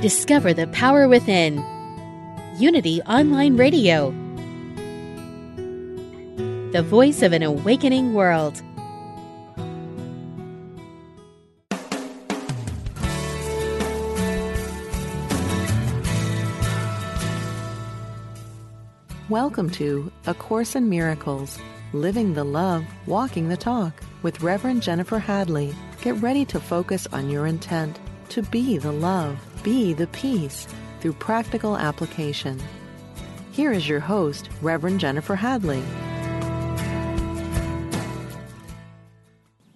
Discover the power within. Unity Online Radio. The voice of an awakening world. Welcome to A Course in Miracles Living the Love, Walking the Talk with Reverend Jennifer Hadley. Get ready to focus on your intent to be the love, be the peace through practical application. Here is your host, Reverend Jennifer Hadley.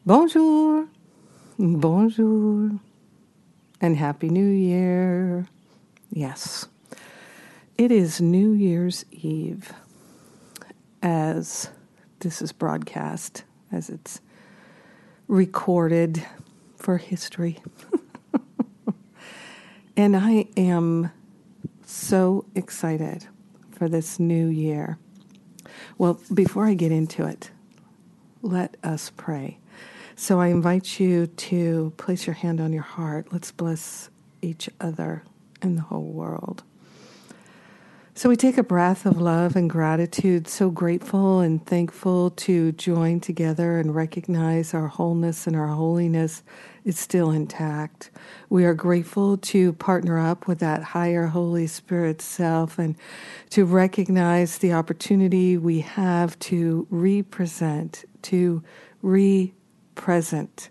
Bonjour, bonjour, and Happy New Year. Yes, it is New Year's Eve as this is broadcast, as it's recorded for history. and I am so excited for this new year. Well, before I get into it, let us pray. So I invite you to place your hand on your heart. Let's bless each other and the whole world. So we take a breath of love and gratitude, so grateful and thankful to join together and recognize our wholeness and our holiness is still intact. We are grateful to partner up with that higher Holy Spirit self and to recognize the opportunity we have to represent, to re present,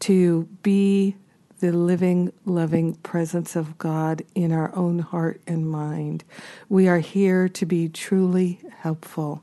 to be the living, loving presence of God in our own heart and mind. We are here to be truly helpful.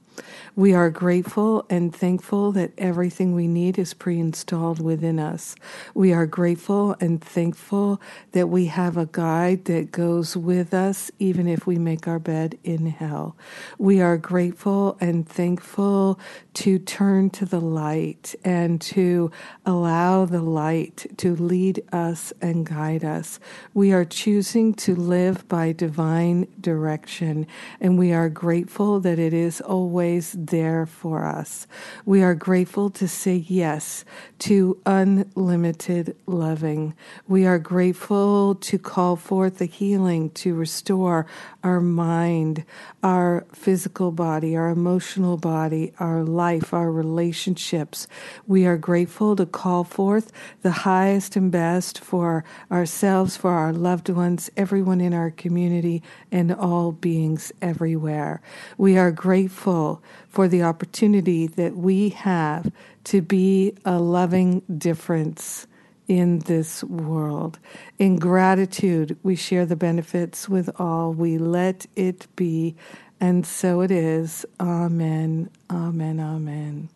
We are grateful and thankful that everything we need is pre installed within us. We are grateful and thankful that we have a guide that goes with us even if we make our bed in hell. We are grateful and thankful to turn to the light and to allow the light to lead us and guide us. We are choosing to live by divine direction, and we are grateful that it is always there for us. We are grateful to say yes to unlimited loving. We are grateful to call forth the healing to restore our mind, our physical body, our emotional body, our life, our relationships. We are grateful to call forth the highest and best for ourselves, for our loved ones, everyone in our community, and all beings everywhere. We are grateful for the opportunity that we have to be a loving difference in this world. In gratitude, we share the benefits with all. We let it be, and so it is. Amen, amen, amen.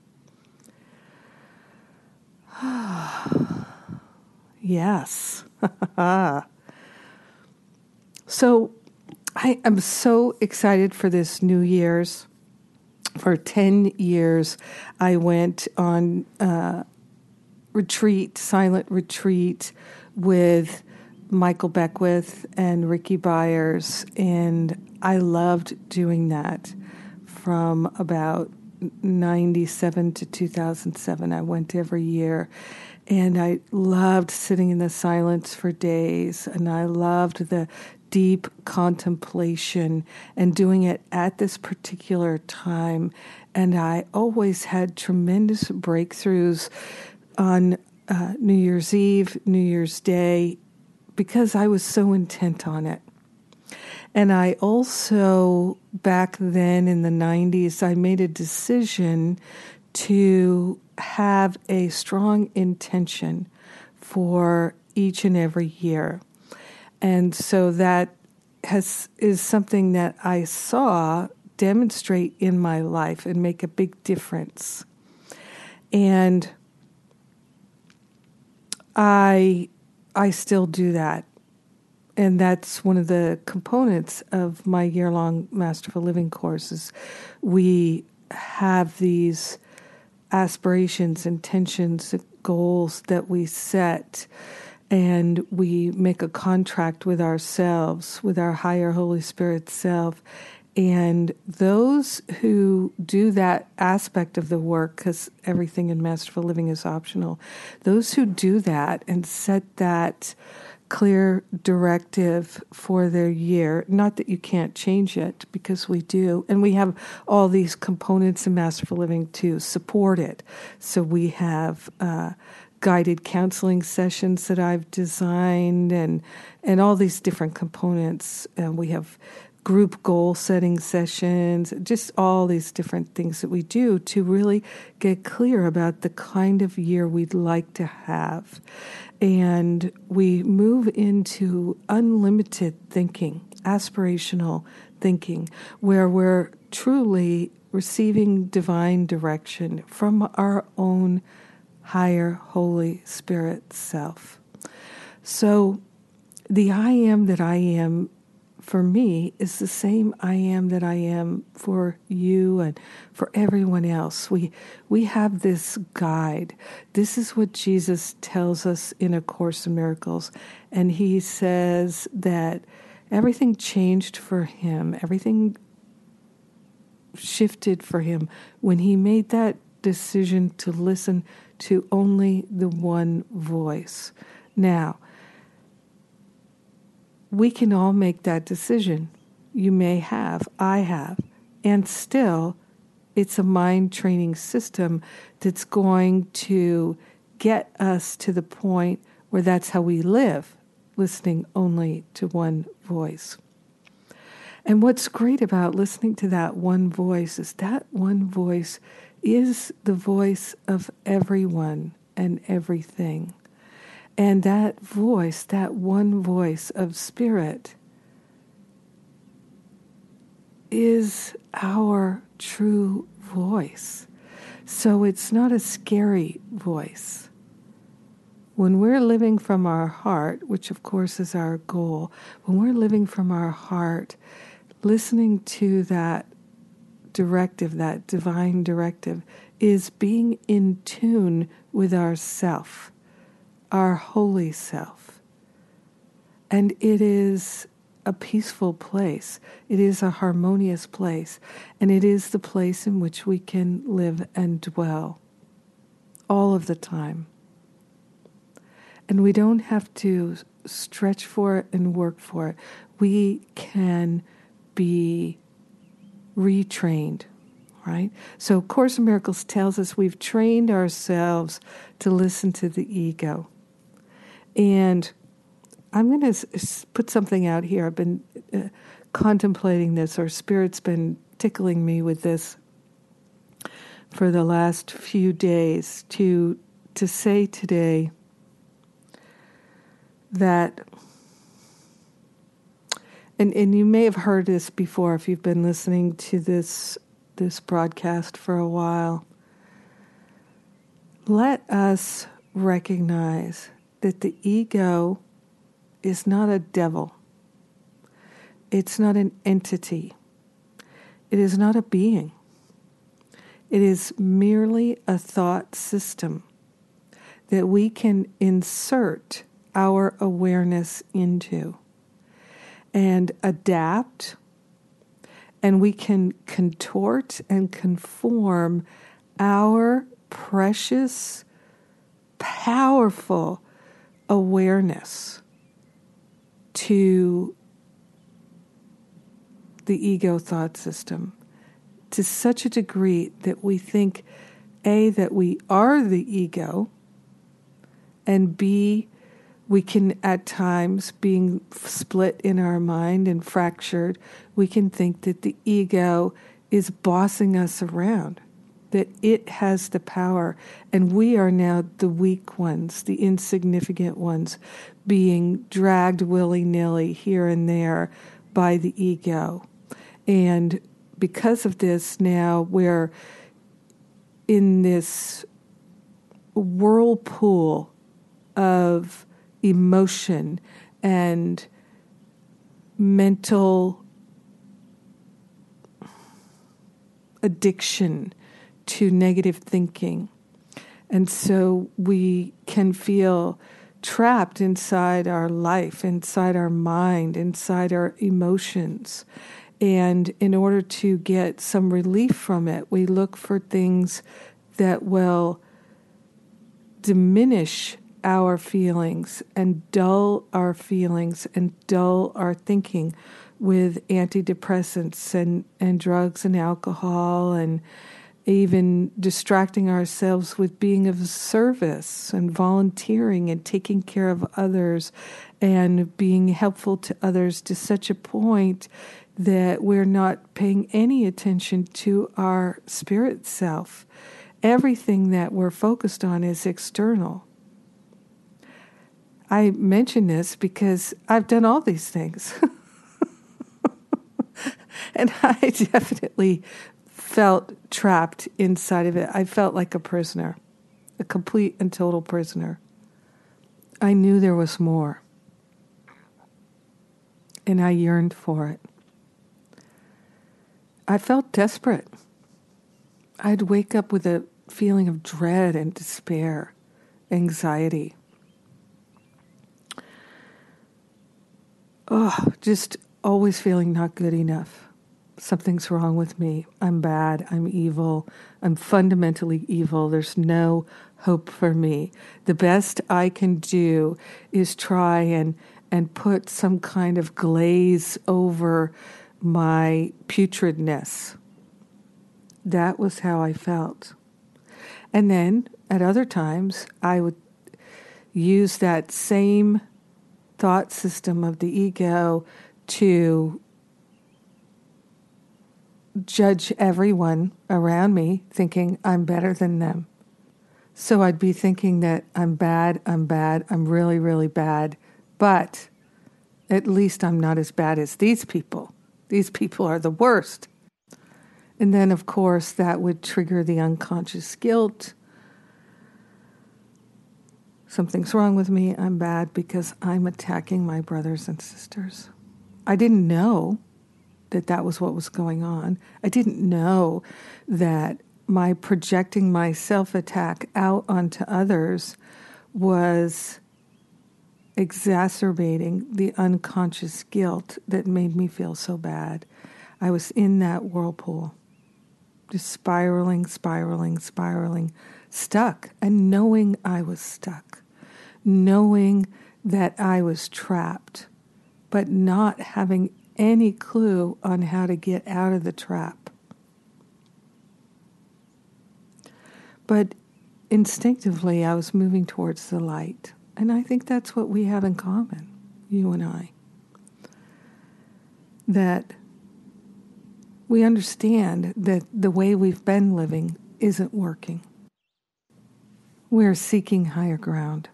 yes. so I am so excited for this New Year's for 10 years, I went on uh, retreat, silent retreat with Michael Beckwith and Rickie Byars, and I loved doing that from about 97 to 2007. I went every year. And I loved sitting in the silence for days, and I loved the deep contemplation and doing it at this particular time. And I always had tremendous breakthroughs on uh, New Year's Eve, New Year's Day, because I was so intent on it. And I also, back then in the 90s, I made a decision to have a strong intention for each and every year. And so that has is something that I saw demonstrate in my life and make a big difference. And I I still do that. And that's one of the components of my year-long Masterful Living courses. We have these aspirations, intentions, goals that we set and we make a contract with ourselves, with our higher Holy Spirit self. And those who do that aspect of the work, because everything in Masterful Living is optional, those who do that and set that clear directive for their year. Not that you can't change it, because we do. And we have all these components in Masterful Living to support it. So we have uh, guided counseling sessions that I've designed and, and all these different components. And we have group goal setting sessions, just all these different things that we do to really get clear about the kind of year we'd like to have. And we move into unlimited thinking, aspirational thinking, where we're truly receiving divine direction from our own higher Holy Spirit self. So, the I am that I am for me is the same I am that I am for you and for everyone else. We we have this guide. This is what Jesus tells us in A Course in Miracles, and he says that everything changed for him. Everything shifted for him when he made that decision to listen to only the one voice. Now, we can all make that decision. You may have, I have, and still, it's a mind training system that's going to get us to the point where that's how we live, listening only to one voice. And what's great about listening to that one voice is that one voice is the voice of everyone and everything. And that voice, that one voice of spirit, is our true voice. So it's not a scary voice. When we're living from our heart, which of course is our goal, when we're living from our heart, listening to that directive, that divine directive, is being in tune with ourself our holy self. And it is a peaceful place, it is a harmonious place, and it is the place in which we can live and dwell all of the time. And we don't have to stretch for it and work for it. We can be retrained right? So, Course in Miracles tells us we've trained ourselves to listen to the ego. And I'm going to put something out here. I've been uh, contemplating this, or Spirit's been tickling me with this for the last few days to to say today that and and you may have heard this before if you've been listening to this this broadcast for a while. Let us recognize that the ego is not a devil, it's not an entity, it is not a being. It is merely a thought system that we can insert our awareness into and adapt, and we can contort and conform our precious, powerful awareness to the ego thought system to such a degree that we think A, that we are the ego, and B, we can at times, being split in our mind and fractured, we can think that the ego is bossing us around that it has the power, and we are now the weak ones, the insignificant ones, being dragged willy nilly here and there by the ego. And because of this, now we're in this whirlpool of emotion and mental addiction to negative thinking. And so we can feel trapped inside our life, inside our mind, inside our emotions. And in order to get some relief from it, we look for things that will diminish our feelings and dull our feelings and dull our thinking with antidepressants and, and drugs and alcohol and even distracting ourselves with being of service and volunteering and taking care of others and being helpful to others to such a point that we're not paying any attention to our spirit self. Everything that we're focused on is external. I mention this because I've done all these things. and I definitely felt trapped inside of it. I felt like a prisoner, a complete and total prisoner. I knew there was more, and I yearned for it. I felt desperate. I'd wake up with a feeling of dread and despair, anxiety. Oh, just always feeling not good enough. Something's wrong with me. I'm bad. I'm evil. I'm fundamentally evil. There's no hope for me. The best I can do is try and and put some kind of glaze over my putridness. That was how I felt. And then at other times, I would use that same thought system of the ego to judge everyone around me, thinking I'm better than them. So I'd be thinking that I'm bad, I'm bad, I'm really, really bad, but at least I'm not as bad as these people. These people are the worst. And then, of course, that would trigger the unconscious guilt. Something's wrong with me. I'm bad because I'm attacking my brothers and sisters. I didn't know that that was what was going on. I didn't know that my projecting my self attack out onto others was exacerbating the unconscious guilt that made me feel so bad. I was in that whirlpool, just spiraling, spiraling, spiraling, stuck, and knowing I was stuck, knowing that I was trapped but not having any clue on how to get out of the trap. But instinctively, I was moving towards the light. And I think that's what we have in common, you and I. That we understand that the way we've been living isn't working. We're seeking higher ground.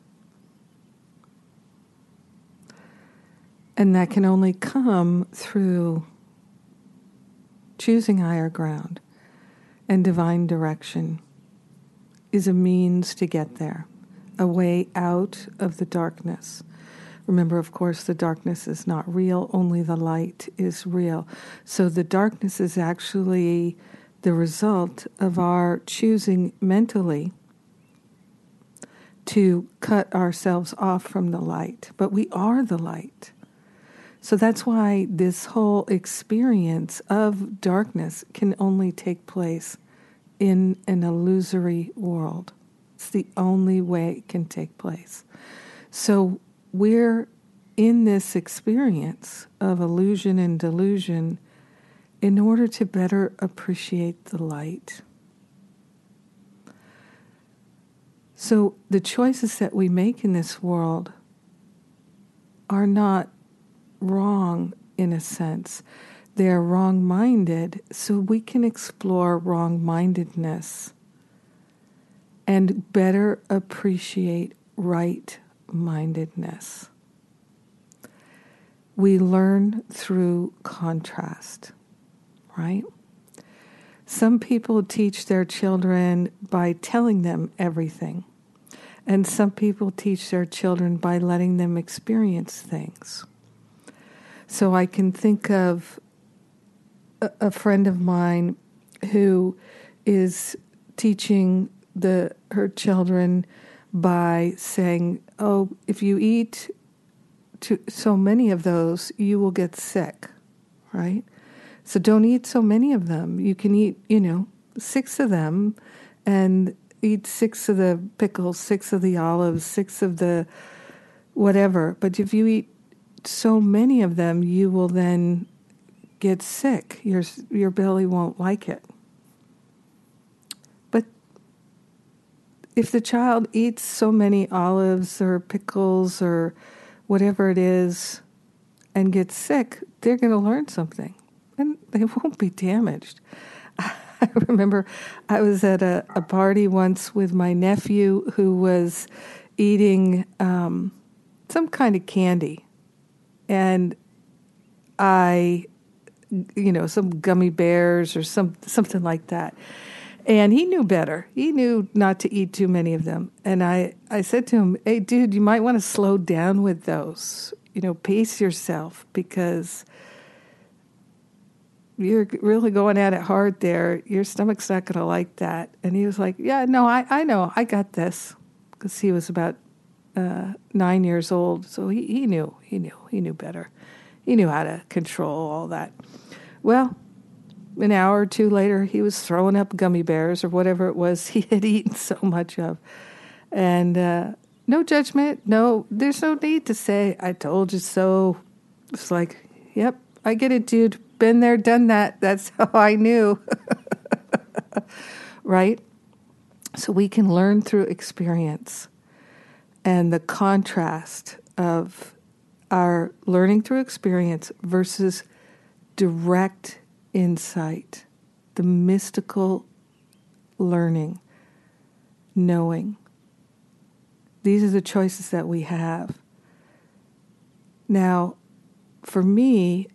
And that can only come through choosing higher ground and divine direction is a means to get there, a way out of the darkness. Remember, of course, the darkness is not real, only the light is real. So the darkness is actually the result of our choosing mentally to cut ourselves off from the light. But we are the light. So that's why this whole experience of darkness can only take place in an illusory world. It's the only way it can take place. So we're in this experience of illusion and delusion in order to better appreciate the light. So the choices that we make in this world are not wrong in a sense. They're wrong minded, so we can explore wrong mindedness and better appreciate right mindedness. We learn through contrast, right? Some people teach their children by telling them everything, and some people teach their children by letting them experience things. So I can think of a, a friend of mine who is teaching the her children by saying, "Oh, if you eat so many of those, you will get sick." Right? So don't eat so many of them. You can eat, you know, six of them and eat six of the pickles, six of the olives, six of the whatever. But if you eat so many of them, you will then get sick. Your your belly won't like it. But if the child eats so many olives or pickles or whatever it is and gets sick, they're going to learn something and they won't be damaged. I remember I was at a, a party once with my nephew who was eating um, some kind of candy. And I, you know, some gummy bears or some something like that. And he knew better. He knew not to eat too many of them. And I, I said to him, Hey, dude, you might want to slow down with those. You know, pace yourself because you're really going at it hard there. Your stomach's not going to like that. And he was like, Yeah, no, I, I know. I got this. Because he was about uh, nine years old. So he, he knew. He knew. He knew better. He knew how to control all that. Well, an hour or two later, he was throwing up gummy bears or whatever it was he had eaten so much of. And uh, no judgment. No, there's no need to say, I told you so. It's like, yep, I get it, dude been there, done that. That's how I knew. right? So we can learn through experience and the contrast of our learning through experience versus direct insight, the mystical learning, knowing. These are the choices that we have. Now, for me,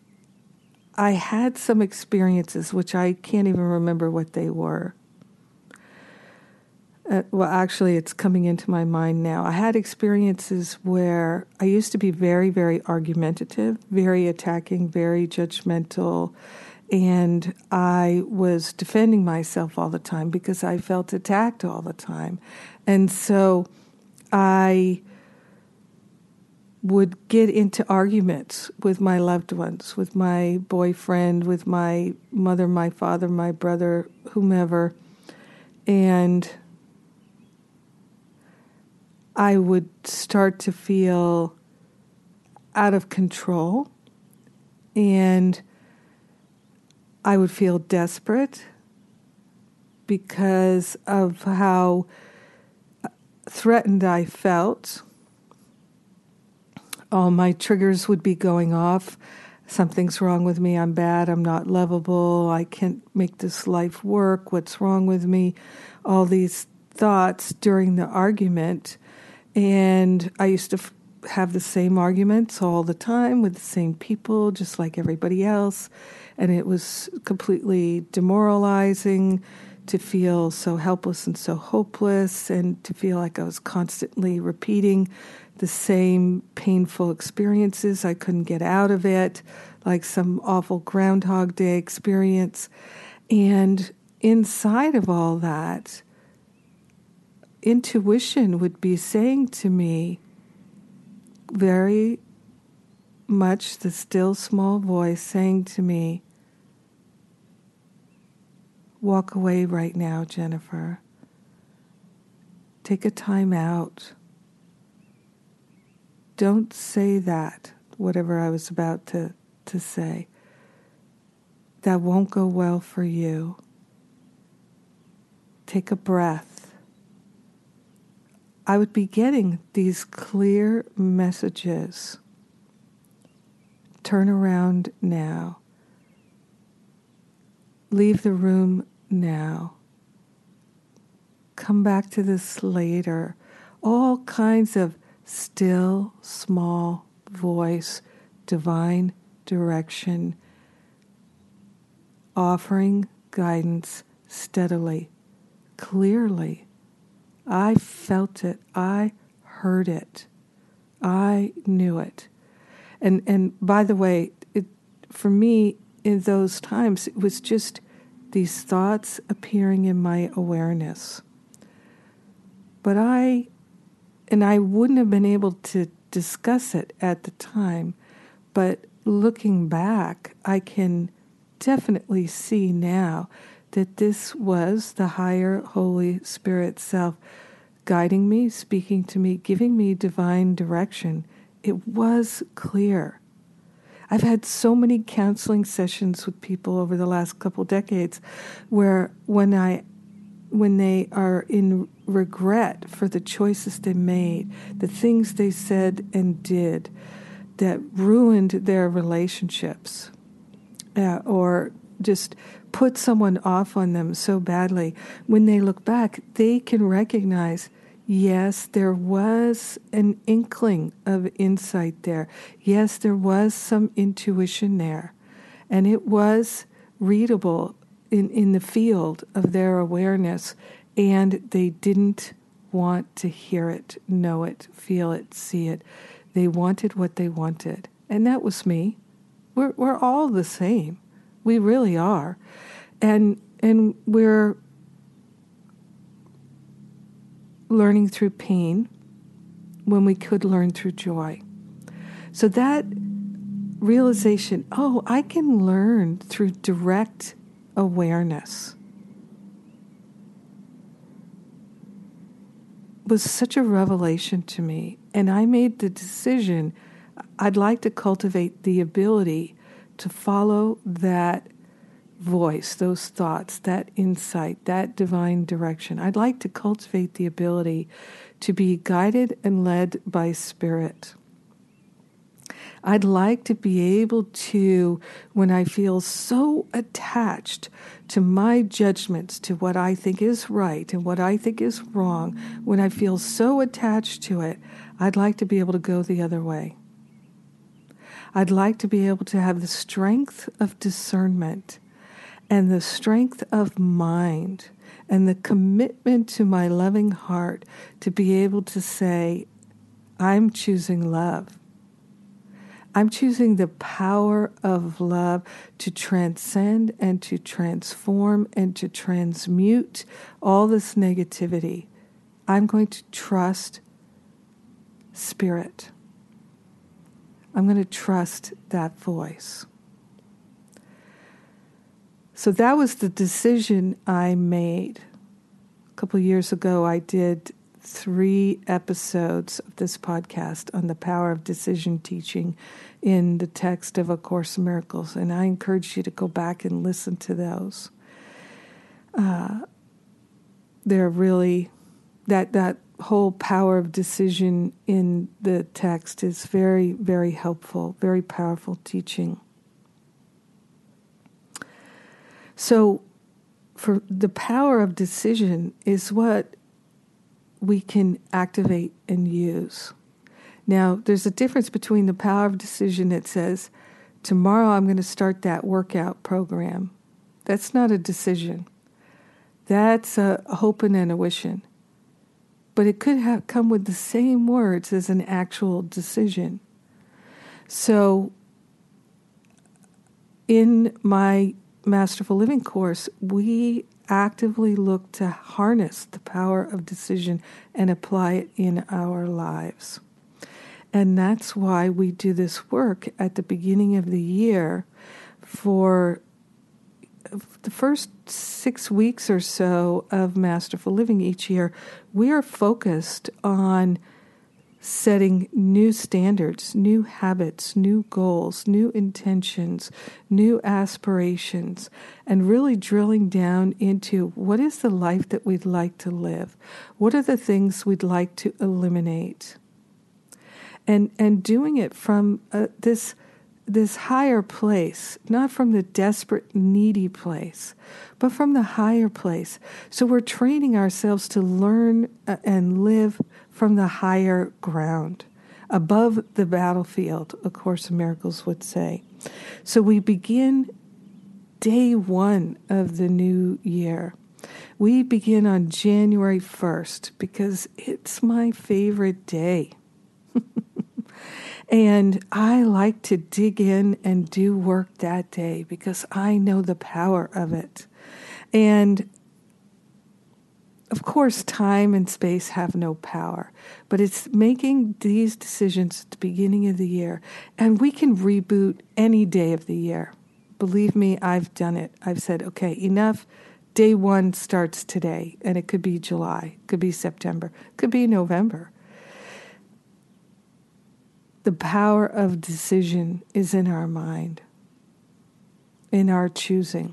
I had some experiences, which I can't even remember what they were. Uh, well, actually, it's coming into my mind now. I had experiences where I used to be very, very argumentative, very attacking, very judgmental, and I was defending myself all the time because I felt attacked all the time. And so I would get into arguments with my loved ones, with my boyfriend, with my mother, my father, my brother, whomever. And I would start to feel out of control and I would feel desperate because of how threatened I felt all my triggers would be going off. Something's wrong with me. I'm bad. I'm not lovable. I can't make this life work. What's wrong with me? All these thoughts during the argument. And I used to f- have the same arguments all the time with the same people, just like everybody else. And it was completely demoralizing to feel so helpless and so hopeless, and to feel like I was constantly repeating the same painful experiences. I couldn't get out of it, like some awful Groundhog Day experience. And inside of all that, intuition would be saying to me, very much the still small voice saying to me, Walk away right now, Jennifer. Take a time out don't say that, whatever I was about to, to say. That won't go well for you. Take a breath. I would be getting these clear messages. Turn around now. Leave the room now. Come back to this later. All kinds of still, small voice, divine direction, offering guidance steadily, clearly. I felt it. I heard it. I knew it. And and by the way, it, for me in those times it was just these thoughts appearing in my awareness. But I and I wouldn't have been able to discuss it at the time, but looking back, I can definitely see now that this was the higher Holy Spirit self guiding me, speaking to me, giving me divine direction. It was clear. I've had so many counseling sessions with people over the last couple decades where when I when they are in regret for the choices they made, the things they said and did that ruined their relationships uh, or just put someone off on them so badly, when they look back, they can recognize yes, there was an inkling of insight there. Yes, there was some intuition there. And it was readable in, in the field of their awareness. And they didn't want to hear it, know it, feel it, see it. They wanted what they wanted. And that was me. We're, we're all the same. We really are. And, and we're learning through pain when we could learn through joy. So that realization oh, I can learn through direct awareness was such a revelation to me. And I made the decision I'd like to cultivate the ability to follow that voice, those thoughts, that insight, that divine direction. I'd like to cultivate the ability to be guided and led by Spirit. I'd like to be able to, when I feel so attached to my judgments, to what I think is right and what I think is wrong, when I feel so attached to it, I'd like to be able to go the other way. I'd like to be able to have the strength of discernment and the strength of mind and the commitment to my loving heart to be able to say, I'm choosing love. I'm choosing the power of love to transcend and to transform and to transmute all this negativity. I'm going to trust Spirit. I'm going to trust that voice. So that was the decision I made. A couple years ago, I did three episodes of this podcast on the power of decision teaching in the text of A Course in Miracles, and I encourage you to go back and listen to those. Uh, they're really that that whole power of decision in the text is very very helpful, very powerful teaching. So, for the power of decision is what we can activate and use. Now, there's a difference between the power of decision that says, Tomorrow I'm going to start that workout program. That's not a decision. That's a hope and an intuition. But it could have come with the same words as an actual decision. So, in my Masterful Living course, we actively look to harness the power of decision and apply it in our lives. And that's why we do this work at the beginning of the year for the first six weeks or so of Masterful Living each year. We are focused on setting new standards, new habits, new goals, new intentions, new aspirations, and really drilling down into what is the life that we'd like to live? What are the things we'd like to eliminate? And, and doing it from uh, this this higher place, not from the desperate, needy place, but from the higher place. So we're training ourselves to learn uh, and live from the higher ground, above the battlefield, A Course in Miracles would say. So we begin day one of the new year. We begin on January 1st because it's my favorite day. and I like to dig in and do work that day because I know the power of it. And of course, time and space have no power, but it's making these decisions at the beginning of the year. And we can reboot any day of the year. Believe me, I've done it. I've said, okay, enough. day one starts today, and it could be July, could be September, could be November. The power of decision is in our mind, in our choosing.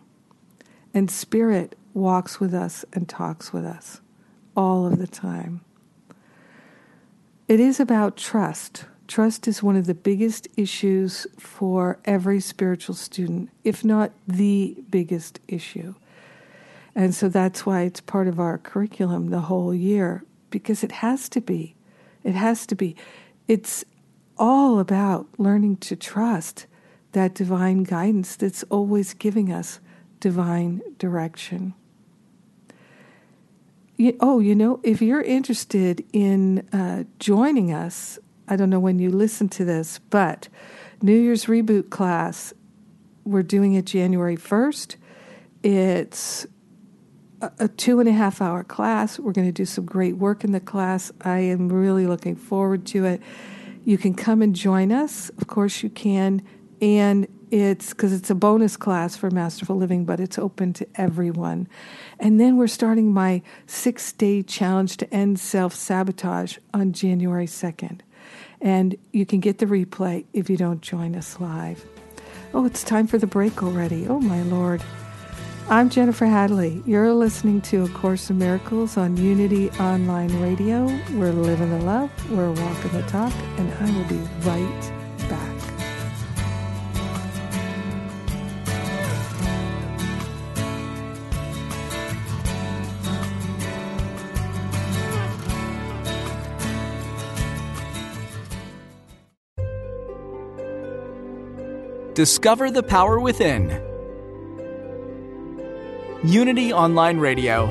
And Spirit walks with us and talks with us all of the time. It is about trust. Trust is one of the biggest issues for every spiritual student, if not the biggest issue. And so that's why it's part of our curriculum the whole year, because it has to be. It has to be. It's all about learning to trust that divine guidance that's always giving us divine direction. You, oh, you know, if you're interested in uh, joining us, I don't know when you listen to this, but New Year's reboot class, we're doing it January 1st. It's a, a two and a half hour class. We're going to do some great work in the class. I am really looking forward to it. You can come and join us. Of course, you can. And it's because it's a bonus class for Masterful Living, but it's open to everyone. And then we're starting my six day challenge to end self sabotage on January 2nd. And you can get the replay if you don't join us live. Oh, it's time for the break already. Oh, my Lord. I'm Jennifer Hadley. You're listening to A Course in Miracles on Unity Online Radio. We're living the love, we're walking the talk, and I will be right back. Discover the power within. Unity Online Radio.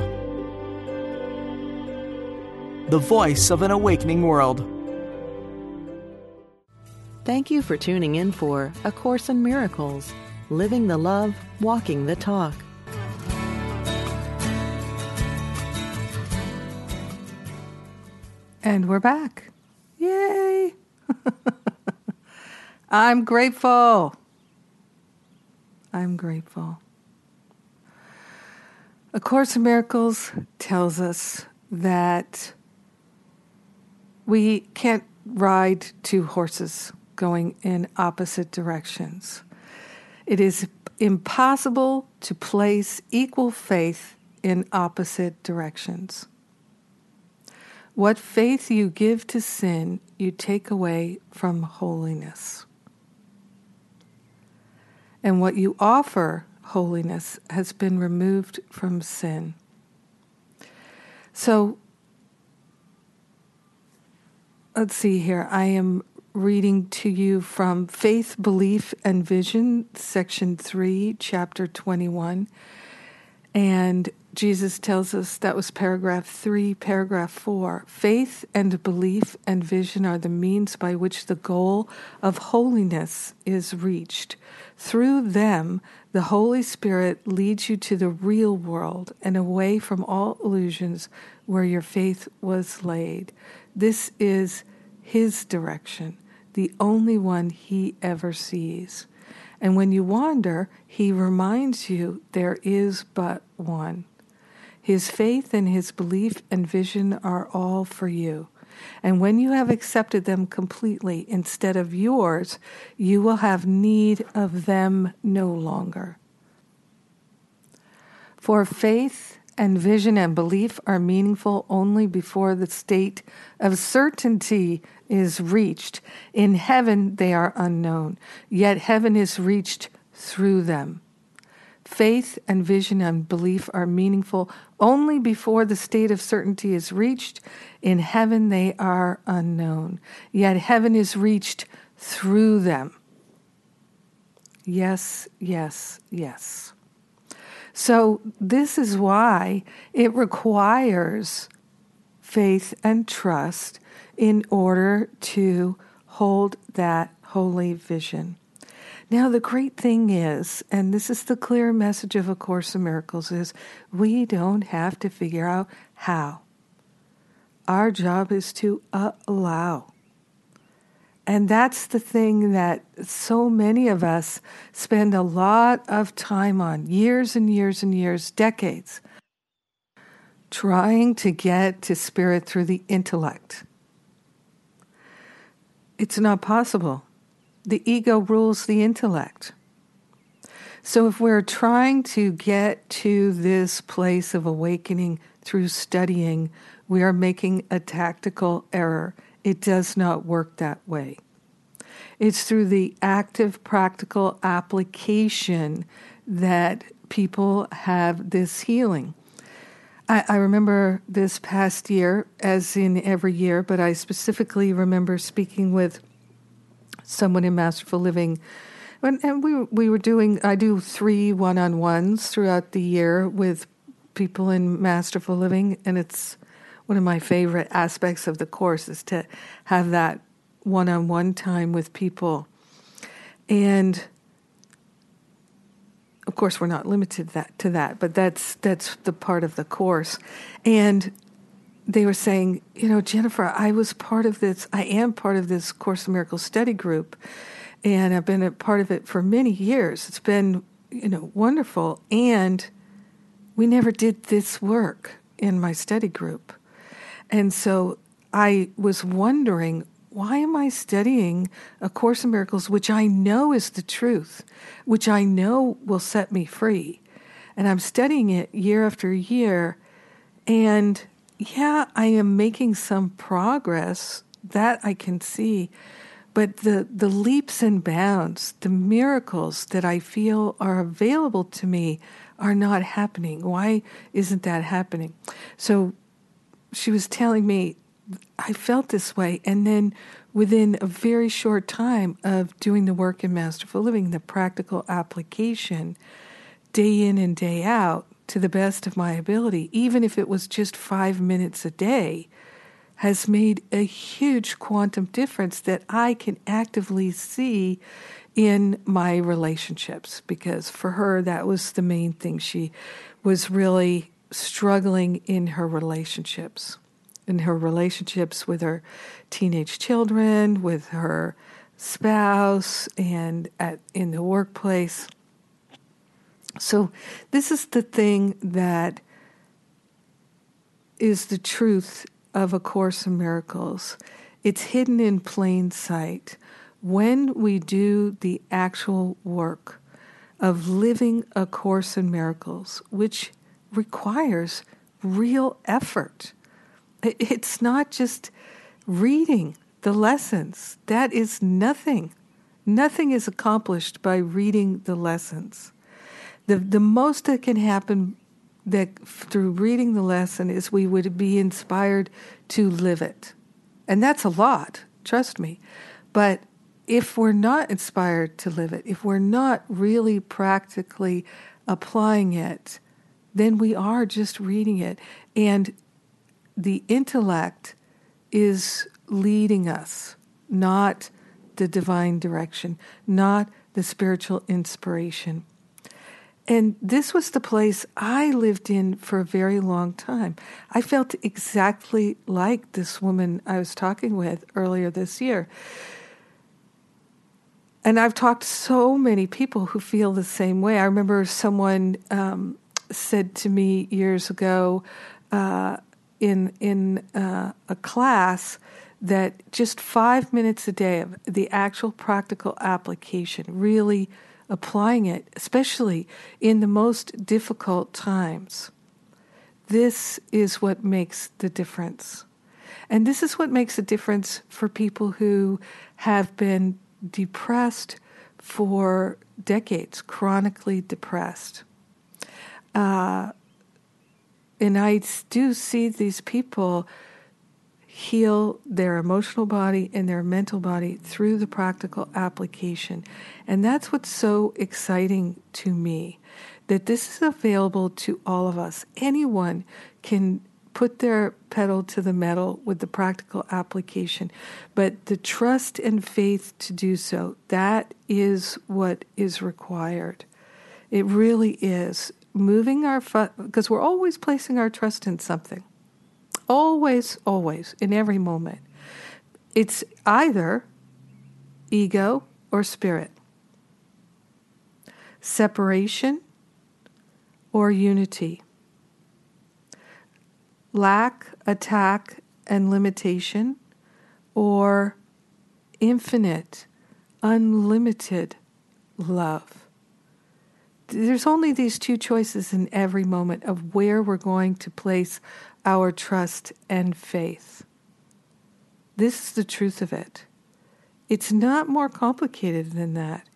The voice of an awakening world. Thank you for tuning in for A Course in Miracles Living the Love, Walking the Talk. And we're back. Yay! I'm grateful. I'm grateful. A Course in Miracles tells us that we can't ride two horses going in opposite directions. It is impossible to place equal faith in opposite directions. What faith you give to sin, you take away from holiness. And what you offer holiness has been removed from sin. So, let's see here. I am reading to you from Faith, Belief, and Vision, section 3, chapter 21. And Jesus tells us that was paragraph 3, paragraph 4. Faith and belief and vision are the means by which the goal of holiness is reached. Through them, the Holy Spirit leads you to the real world and away from all illusions where your faith was laid. This is His direction, the only one He ever sees. And when you wander, He reminds you there is but one. His faith and His belief and vision are all for you. And when you have accepted them completely instead of yours, you will have need of them no longer. For faith and vision and belief are meaningful only before the state of certainty is reached. In heaven, they are unknown, yet heaven is reached through them. Faith and vision and belief are meaningful only before the state of certainty is reached. In heaven, they are unknown. Yet heaven is reached through them. Yes, yes, yes. So, this is why it requires faith and trust in order to hold that holy vision. Now, the great thing is, and this is the clear message of A Course in Miracles, is we don't have to figure out how. Our job is to allow. And that's the thing that so many of us spend a lot of time on years and years and years, decades, trying to get to spirit through the intellect. It's not possible. The ego rules the intellect. So, if we're trying to get to this place of awakening through studying, we are making a tactical error. It does not work that way. It's through the active, practical application that people have this healing. I, I, remember this past year, as in every year, but I specifically remember speaking with someone in Masterful Living. And, and we, we were doing, I do three one on ones throughout the year with people in Masterful Living, and it's one of my favorite aspects of the course is to have that one on one time with people. And of course, we're not limited that, to that, but that's that's the part of the course. And they were saying, you know, Jennifer, I was part of this. I am part of this Course in Miracles study group, and I've been a part of it for many years. It's been, you know, wonderful. And we never did this work in my study group. And so I was wondering, why am I studying A Course in Miracles, which I know is the truth, which I know will set me free? And I'm studying it year after year. And yeah, I am making some progress that I can see. But the, the leaps and bounds, the miracles that I feel are available to me are not happening. Why isn't that happening? So she was telling me, I felt this way. And then within a very short time of doing the work in Masterful Living, the practical application, day in and day out, to the best of my ability, even if it was just five minutes a day, has made a huge quantum difference that I can actively see in my relationships. Because for her that was the main thing. She was really struggling in her relationships in her relationships with her teenage children with her spouse and at in the workplace so this is the thing that is the truth of a course in miracles it's hidden in plain sight when we do the actual work of living A Course in Miracles, which requires real effort, it's not just reading the lessons. That is nothing. Nothing is accomplished by reading the lessons. The, the most that can happen that through reading the lesson is we would be inspired to live it. And that's a lot, trust me. But if we're not inspired to live it, if we're not really practically applying it, then we are just reading it. And the intellect is leading us, not the divine direction, not the spiritual inspiration. And this was the place I lived in for a very long time. I felt exactly like this woman I was talking with earlier this year. And I've talked to so many people who feel the same way. I remember someone um, said to me years ago uh, in in uh, a class that just five minutes a day of the actual practical application, really applying it, especially in the most difficult times, this is what makes the difference. And this is what makes a difference for people who have been depressed for decades, chronically depressed. Uh, and I do see these people heal their emotional body and their mental body through the practical application. And that's what's so exciting to me that this is available to all of us. Anyone can put their pedal to the metal with the practical application. But the trust and faith to do so, that is what is required. It really is. Moving our, because we're always placing our trust in something. Always, always, in every moment. It's either ego or spirit, separation or unity, lack, attack, and limitation, or infinite, unlimited love. There's only these two choices in every moment of where we're going to place our trust and faith. This is the truth of it. It's not more complicated than that.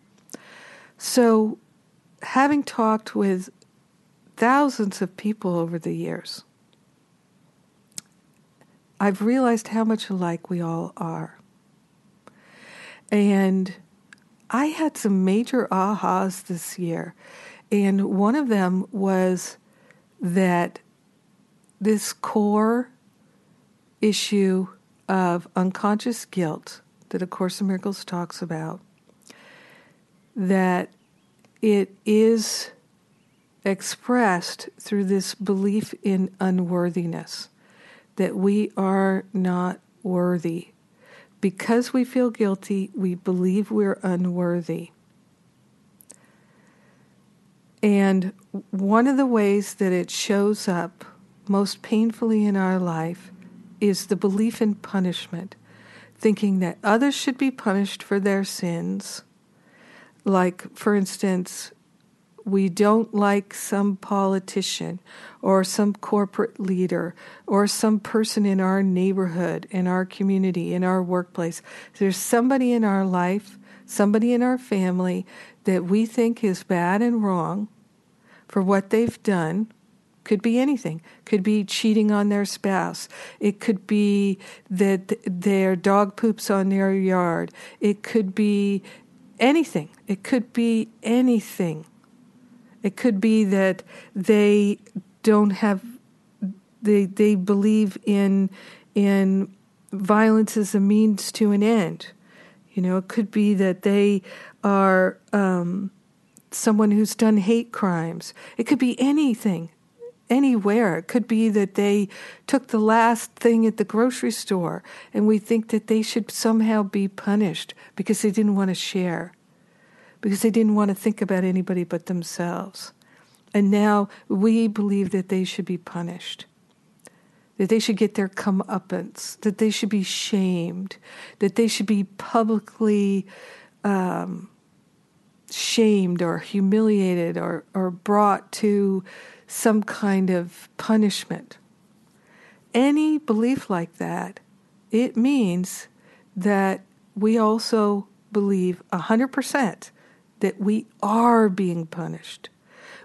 So, having talked with thousands of people over the years, I've realized how much alike we all are. And I had some major ahas this year. And one of them was that this core issue of unconscious guilt that A Course in Miracles talks about, that it is expressed through this belief in unworthiness, that we are not worthy. Because we feel guilty, we believe we're unworthy. And one of the ways that it shows up most painfully in our life is the belief in punishment, thinking that others should be punished for their sins. Like, for instance, we don't like some politician or some corporate leader or some person in our neighborhood, in our community, in our workplace. There's somebody in our life, somebody in our family that we think is bad and wrong for what they've done. Could be anything. Could be cheating on their spouse. It could be that their dog poops on their yard. It could be anything. It could be anything it could be that they don't have they they believe in in violence as a means to an end. You know, it could be that they are um, someone who's done hate crimes. It could be anything, anywhere. It could be that they took the last thing at the grocery store and we think that they should somehow be punished because they didn't want to share because they didn't want to think about anybody but themselves. And now we believe that they should be punished, that they should get their comeuppance, that they should be shamed, that they should be publicly um, shamed or humiliated or, or brought to some kind of punishment. Any belief like that, it means that we also believe 100% that we are being punished.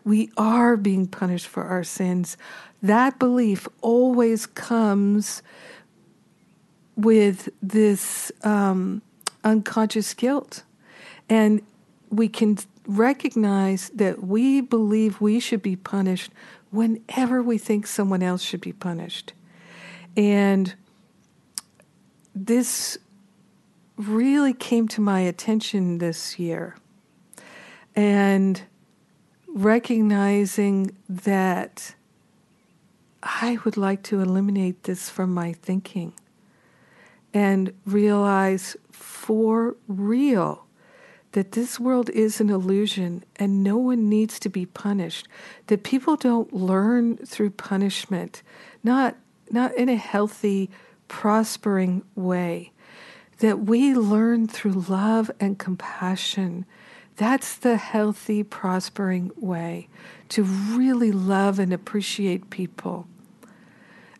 We are being punished for our sins. That belief always comes with this um, unconscious guilt. And we can recognize that we believe we should be punished whenever we think someone else should be punished. And this really came to my attention this year and recognizing that I would like to eliminate this from my thinking and realize for real that this world is an illusion and no one needs to be punished that people don't learn through punishment not not in a healthy prospering way that we learn through love and compassion. That's the healthy, prospering way to really love and appreciate people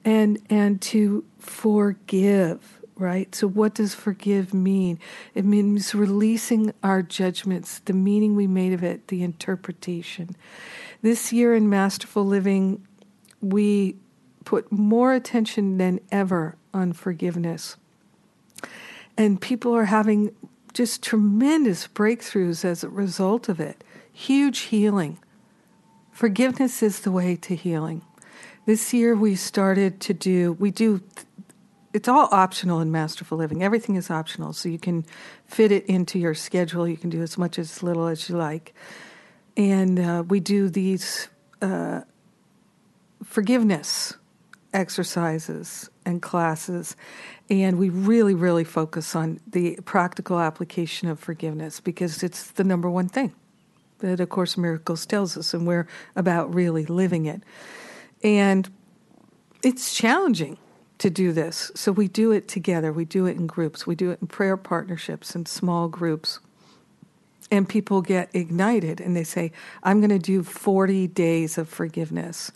and and to forgive right so what does forgive mean it means releasing our judgments the meaning we made of it the interpretation this year in masterful living we put more attention than ever on forgiveness and people are having just tremendous breakthroughs as a result of it. Huge healing. Forgiveness is the way to healing. This year we started to do, we do, it's all optional in Masterful Living. Everything is optional, so you can fit it into your schedule. You can do as much as little as you like. And uh, we do these uh, forgiveness exercises and classes. And we really, really focus on the practical application of forgiveness because it's the number one thing that A Course in Miracles tells us, and we're about really living it. And it's challenging to do this. So we do it together. We do it in groups. We do it in prayer partnerships and small groups. And people get ignited and they say, I'm going to do 40 days of forgiveness.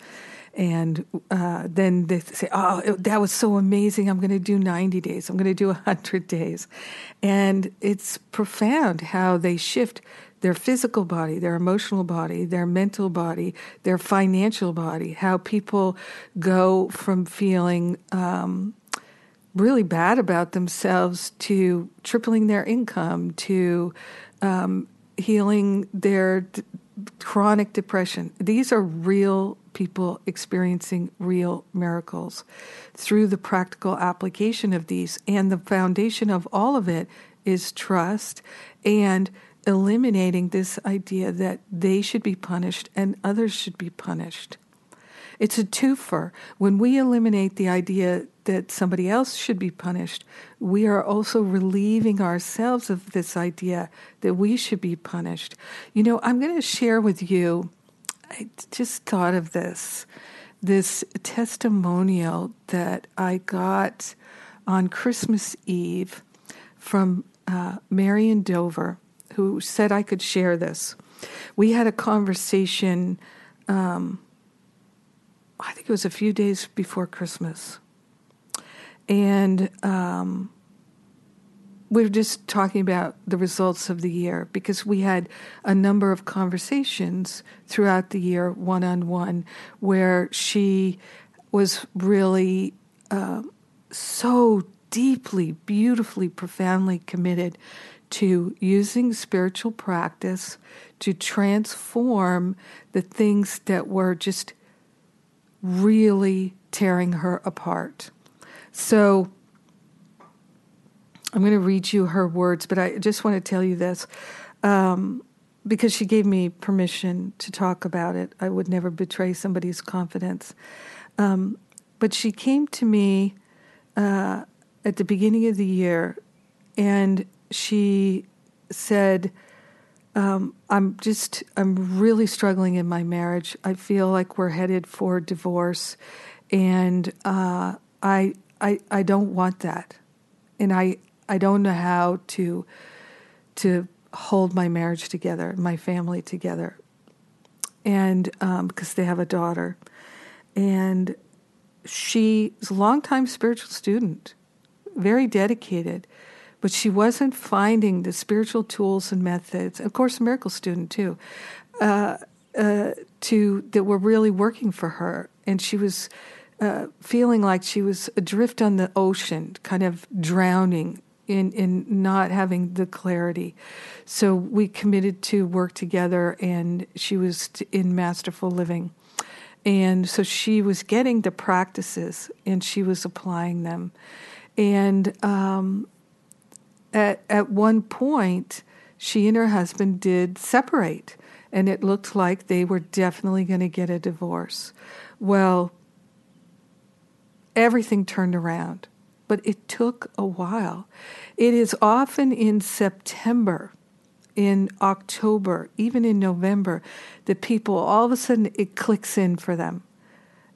And uh, then they say, Oh, that was so amazing. I'm going to do 90 days. I'm going to do 100 days. And it's profound how they shift their physical body, their emotional body, their mental body, their financial body, how people go from feeling um, really bad about themselves to tripling their income to um, healing their d- chronic depression. These are real people experiencing real miracles through the practical application of these. And the foundation of all of it is trust and eliminating this idea that they should be punished and others should be punished. It's a twofer. When we eliminate the idea that somebody else should be punished, we are also relieving ourselves of this idea that we should be punished. You know, I'm going to share with you, I just thought of this, this testimonial that I got on Christmas Eve from uh, Marion Dover who said I could share this. We had a conversation, um, I think it was a few days before Christmas. And um, we were just talking about the results of the year because we had a number of conversations throughout the year, one on one, where she was really uh, so deeply, beautifully, profoundly committed to using spiritual practice to transform the things that were just really tearing her apart. So I'm going to read you her words, but I just want to tell you this. Um, because she gave me permission to talk about it. I would never betray somebody's confidence. Um, but she came to me uh, at the beginning of the year and she said, um, I'm just, I'm really struggling in my marriage. I feel like we're headed for divorce, and uh, I, I, I don't want that, and I, I don't know how to, to hold my marriage together, my family together, and um, because they have a daughter, and she's a longtime spiritual student, very dedicated but she wasn't finding the spiritual tools and methods. Of course, a miracle student too, uh, uh, to that were really working for her, and she was uh, feeling like she was adrift on the ocean, kind of drowning in in not having the clarity. So we committed to work together, and she was in masterful living. And so she was getting the practices and she was applying them. And um, at, at one point, she and her husband did separate, and it looked like they were definitely going to get a divorce. Well, everything turned around, but it took a while. It is often in September, in October, even in November, that people all of a sudden it clicks in for them.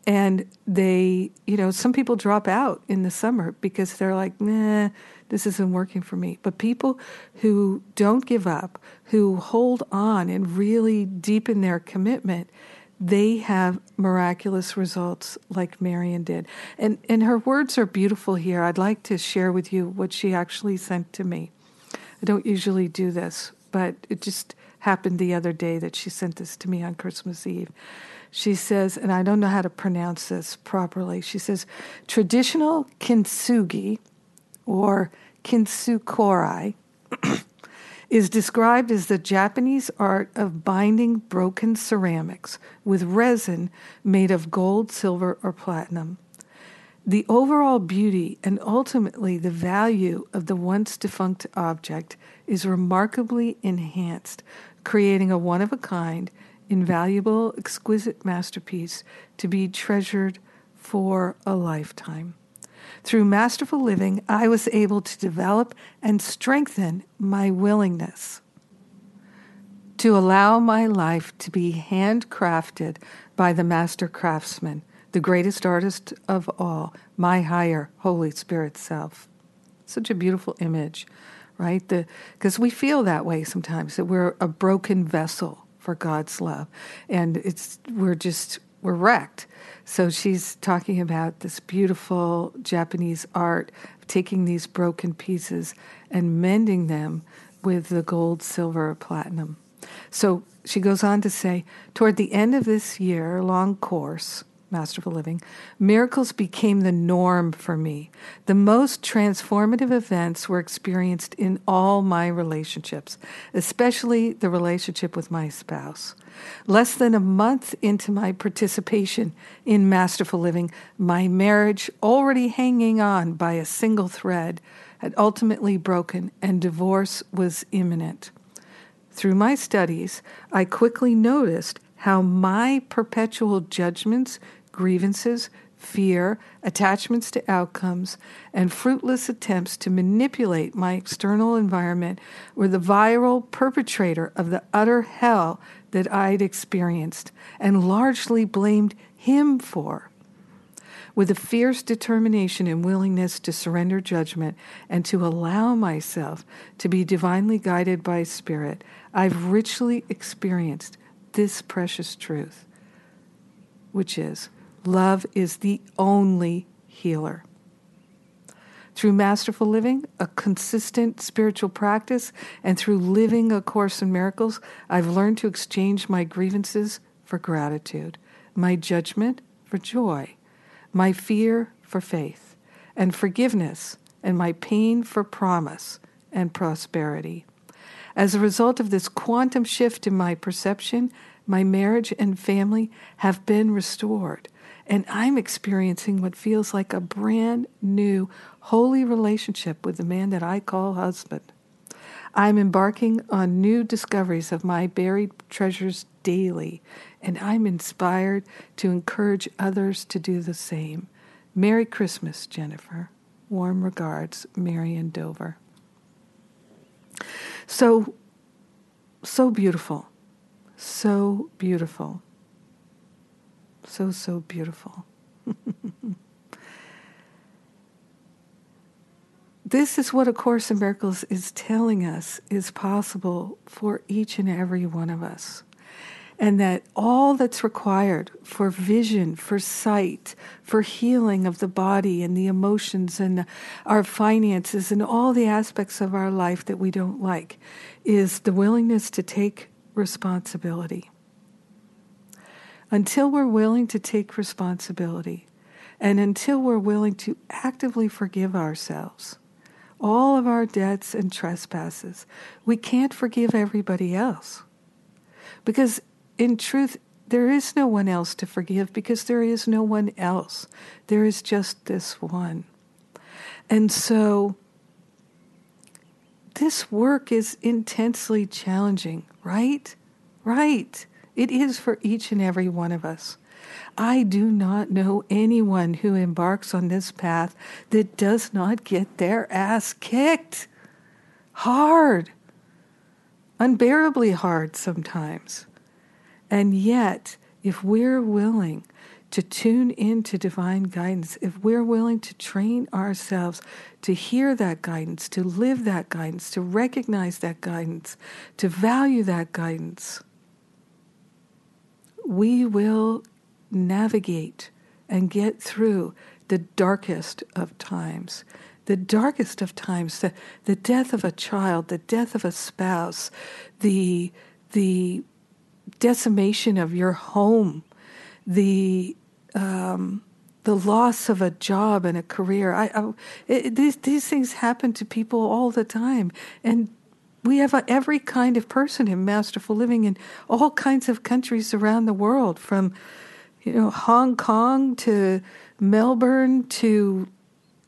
And they, you know, some people drop out in the summer because they're like, nah, this isn't working for me. But people who don't give up, who hold on and really deepen their commitment, they have miraculous results like Marion did. And, and her words are beautiful here. I'd like to share with you what she actually sent to me. I don't usually do this, but it just happened the other day that she sent this to me on Christmas Eve. She says, and I don't know how to pronounce this properly, she says, traditional kintsugi or kintsukuroi is described as the Japanese art of binding broken ceramics with resin made of gold, silver, or platinum. The overall beauty and ultimately the value of the once defunct object is remarkably enhanced, creating a one of a kind, invaluable, exquisite masterpiece to be treasured for a lifetime. Through masterful living, I was able to develop and strengthen my willingness to allow my life to be handcrafted by the master craftsman, the greatest artist of all, my higher Holy Spirit self. Such a beautiful image, right? Because we feel that way sometimes that we're a broken vessel for God's love, and it's we're just we're wrecked. So she's talking about this beautiful Japanese art, taking these broken pieces and mending them with the gold, silver, platinum. So she goes on to say, toward the end of this year long course, Masterful Living, miracles became the norm for me. The most transformative events were experienced in all my relationships, especially the relationship with my spouse. Less than a month into my participation in Masterful Living, my marriage, already hanging on by a single thread, had ultimately broken and divorce was imminent. Through my studies, I quickly noticed how my perpetual judgments, grievances, fear, attachments to outcomes, and fruitless attempts to manipulate my external environment were the viral perpetrator of the utter hell that I'd experienced and largely blamed him for. With a fierce determination and willingness to surrender judgment and to allow myself to be divinely guided by Spirit, I've richly experienced this precious truth, which is love is the only healer. Through masterful living, a consistent spiritual practice, and through living A Course in Miracles, I've learned to exchange my grievances for gratitude, my judgment for joy, my fear for faith, and forgiveness, and my pain for promise and prosperity. As a result of this quantum shift in my perception, my marriage and family have been restored, and I'm experiencing what feels like a brand new, holy relationship with the man that I call husband. I'm embarking on new discoveries of my buried treasures daily, and I'm inspired to encourage others to do the same. Merry Christmas, Jennifer. Warm regards, Marion Dover. So, so beautiful. So beautiful. So, so beautiful. this is what A Course in Miracles is telling us is possible for each and every one of us and that all that's required for vision, for sight, for healing of the body and the emotions and our finances and all the aspects of our life that we don't like is the willingness to take responsibility. Until we're willing to take responsibility and until we're willing to actively forgive ourselves, all of our debts and trespasses, we can't forgive everybody else. Because in truth, there is no one else to forgive because there is no one else. There is just this one. And so this work is intensely challenging, right? Right. It is for each and every one of us. I do not know anyone who embarks on this path that does not get their ass kicked. Hard. Unbearably hard sometimes. And yet, if we're willing to tune into divine guidance, if we're willing to train ourselves to hear that guidance, to live that guidance, to recognize that guidance, to value that guidance, we will navigate and get through the darkest of times. The darkest of times, the, the death of a child, the death of a spouse, the, the decimation of your home, the um, the loss of a job and a career. I, I it, these these things happen to people all the time, and we have every kind of person in masterful living in all kinds of countries around the world, from you know Hong Kong to Melbourne to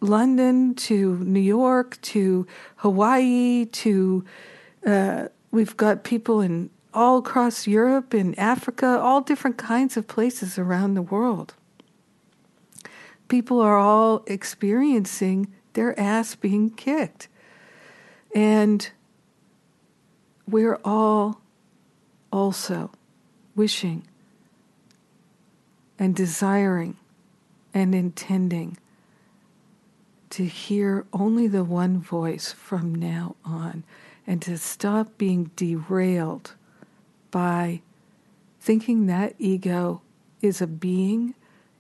London to New York to Hawaii to uh, we've got people in all across Europe in Africa, all different kinds of places around the world. people are all experiencing their ass being kicked. And we're all also wishing and desiring and intending to hear only the one voice from now on and to stop being derailed by thinking that ego is a being,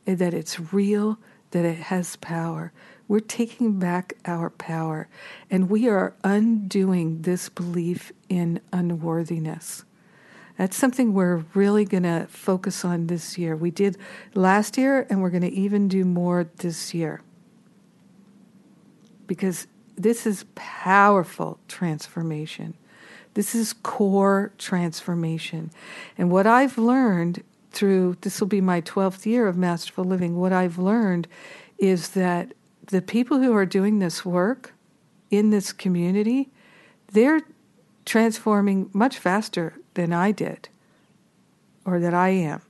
and that it's real, that it has power. We're taking back our power and we are undoing this belief in unworthiness. That's something we're really going to focus on this year. We did last year, and we're going to even do more this year. Because this is powerful transformation. This is core transformation. And what I've learned through this will be my 12th year of masterful living, what I've learned is that the people who are doing this work in this community, they're transforming much faster than I did or that I am.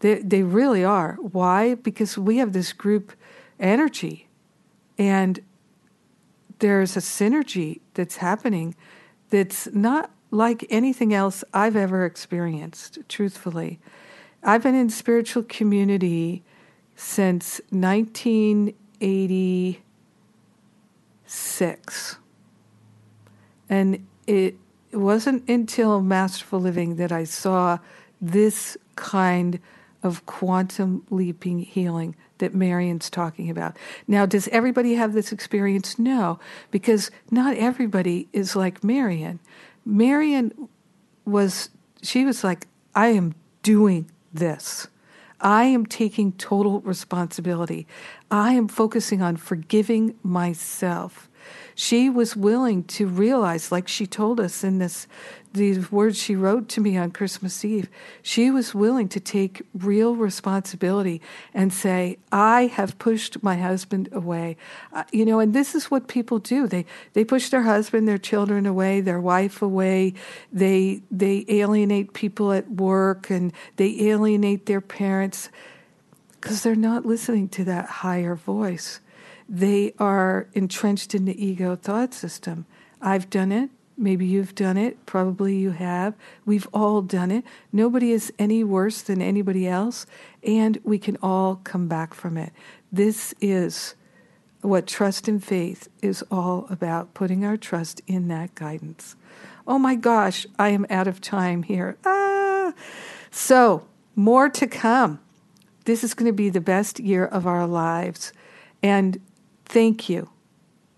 They, they really are. Why? Because we have this group energy and there's a synergy that's happening that's not like anything else I've ever experienced, truthfully. I've been in spiritual community since 1986. And it wasn't until Masterful Living that I saw this kind of quantum leaping healing that Marion's talking about. Now, does everybody have this experience? No, because not everybody is like Marion. Marion was, she was like, I am doing this. I am taking total responsibility. I am focusing on forgiving myself she was willing to realize, like she told us in this, these words she wrote to me on Christmas Eve, she was willing to take real responsibility and say, I have pushed my husband away. Uh, you know, and this is what people do. They, they push their husband, their children away, their wife away. They, they alienate people at work and they alienate their parents because they're not listening to that higher voice they are entrenched in the ego thought system. I've done it. Maybe you've done it. Probably you have. We've all done it. Nobody is any worse than anybody else, and we can all come back from it. This is what trust and faith is all about putting our trust in that guidance. Oh my gosh, I am out of time here. Ah! So, more to come. This is going to be the best year of our lives. And Thank you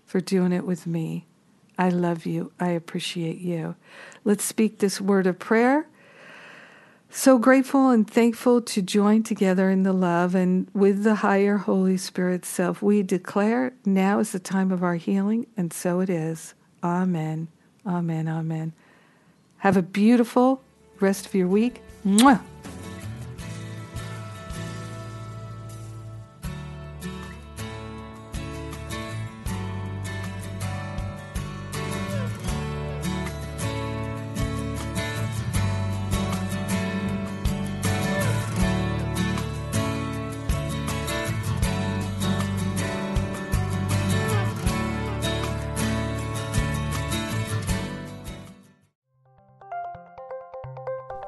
for doing it with me. I love you. I appreciate you. Let's speak this word of prayer. So grateful and thankful to join together in the love and with the higher Holy Spirit self. We declare now is the time of our healing, and so it is. Amen. Amen. Amen. Have a beautiful rest of your week. Mwah.